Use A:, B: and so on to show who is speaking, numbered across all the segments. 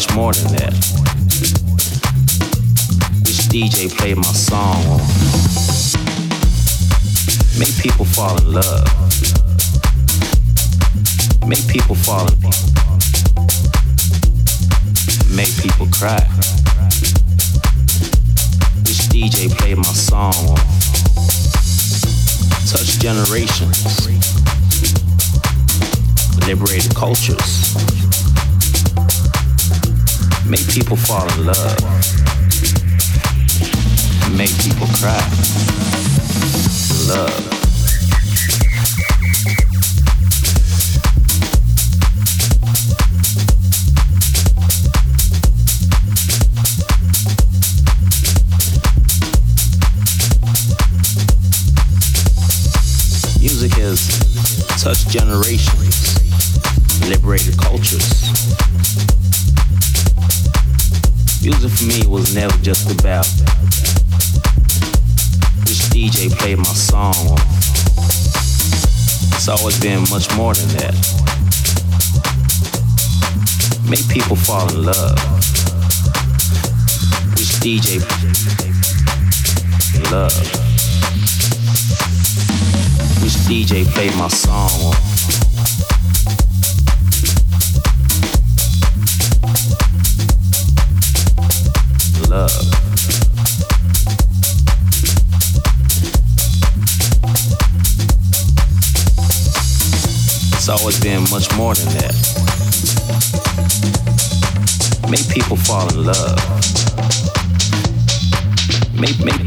A: much more than that. Which DJ played my song on. Make people fall in love. Make people fall in love. Make people cry. Which DJ played my song on. Touch generations. Make people fall in love. Make people cry. Love. Always been much more than that. Make people fall in love. Which DJ love. Which DJ played my song fall in love. Make make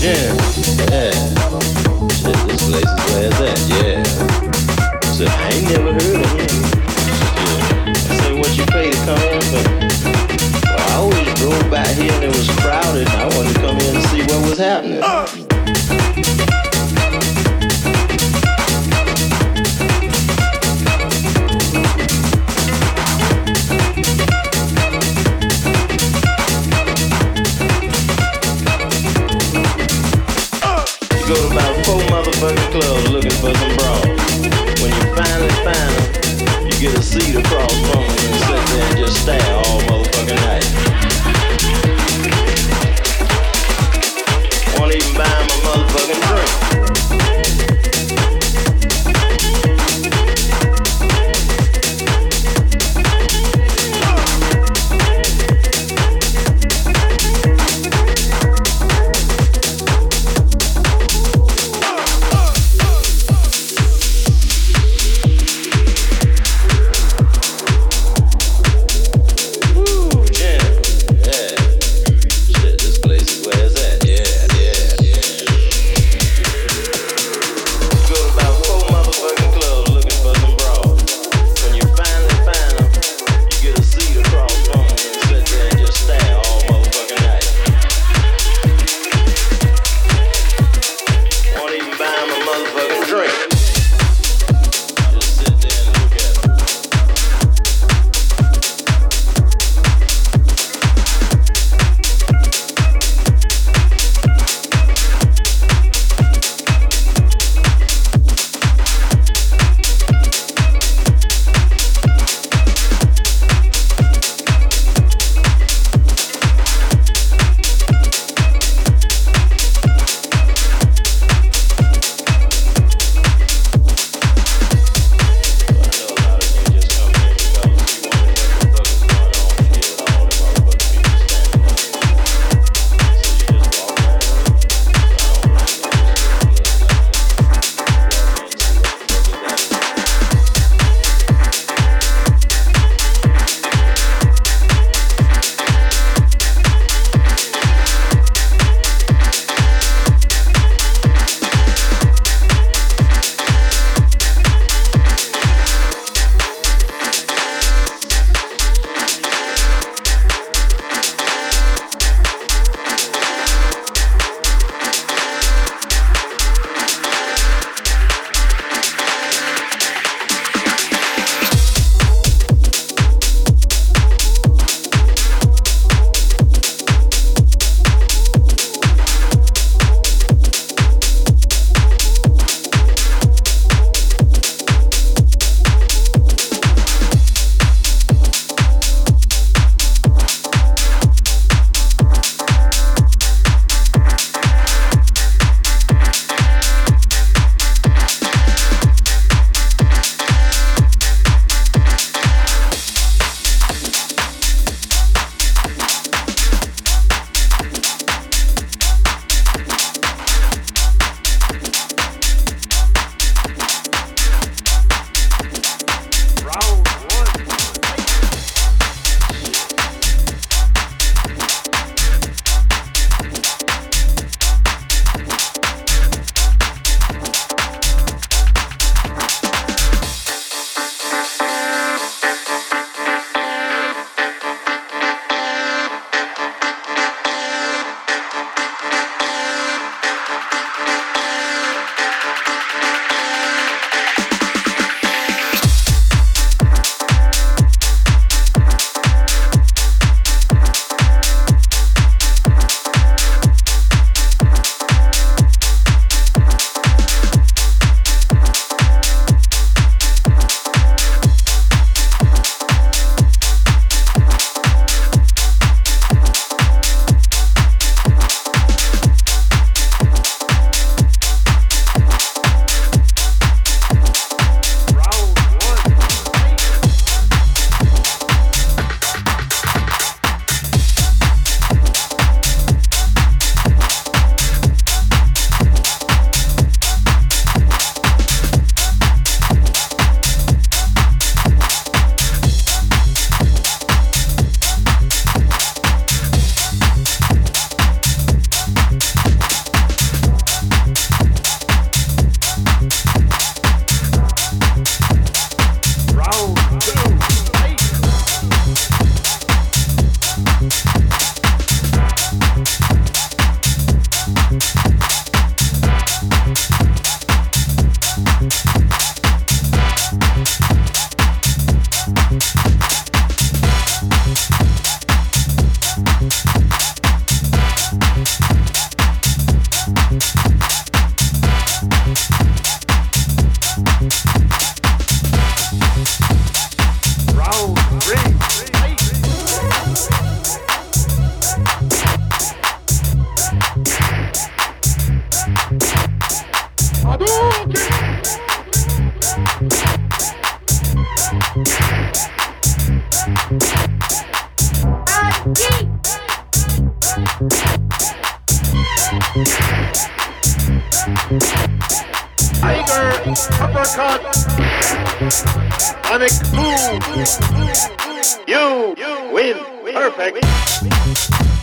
A: yeah, yeah. This place is yeah. I said, I ain't never heard of it. I said, what you to come in? But I always drove here and it was crowded. I wanted to come in
B: and see what was happening. Uh. beautiful.
C: Round four.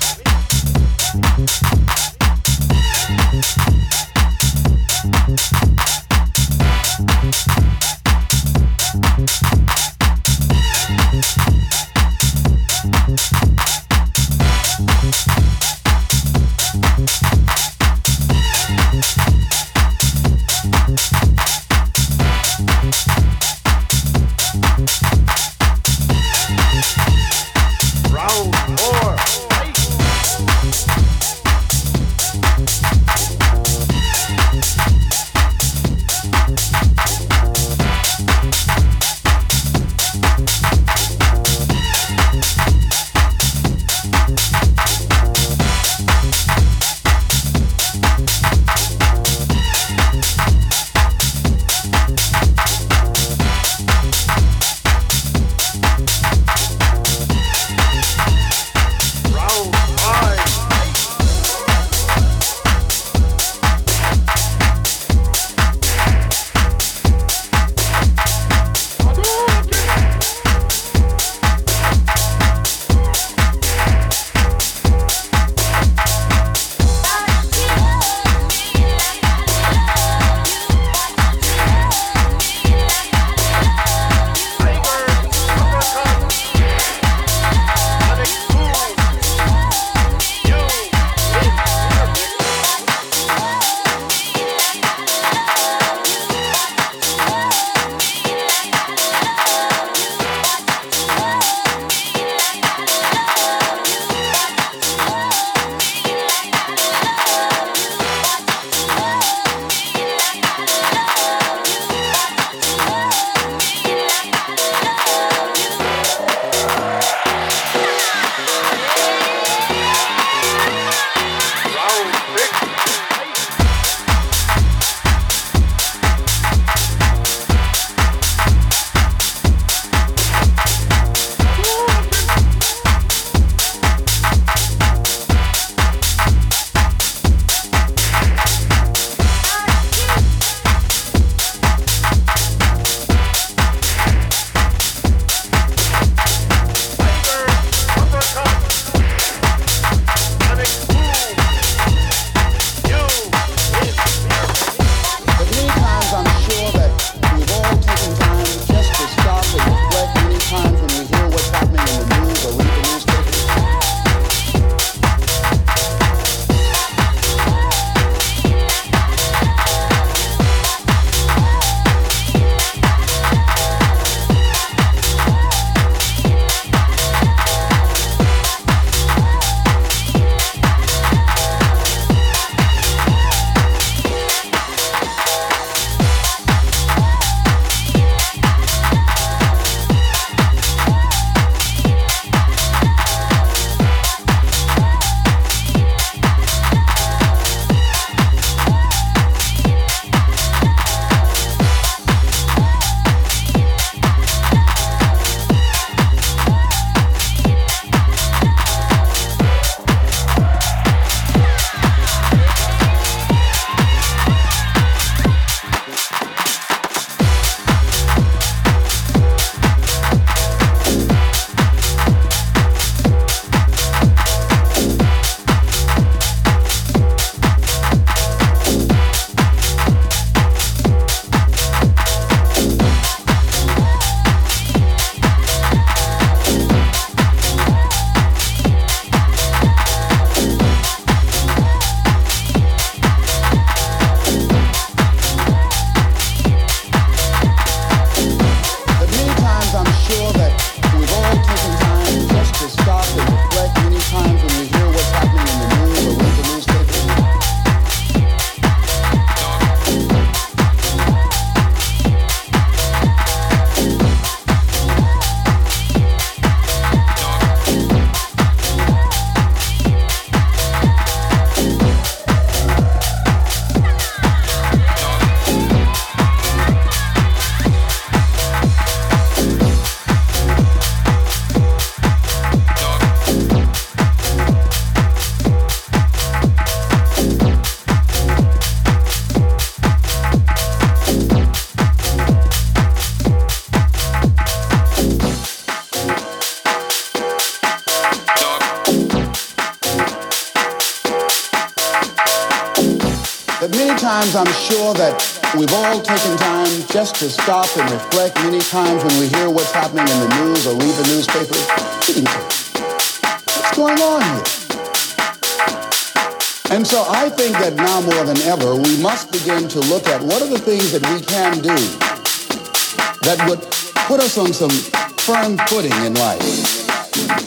D: Sure that we've all taken time just to stop and reflect many times when we hear what's happening in the news or read the newspaper. What's going on here? And so I think that now more than ever, we must begin to look at what are the things that we can do that would put us on some firm footing in life.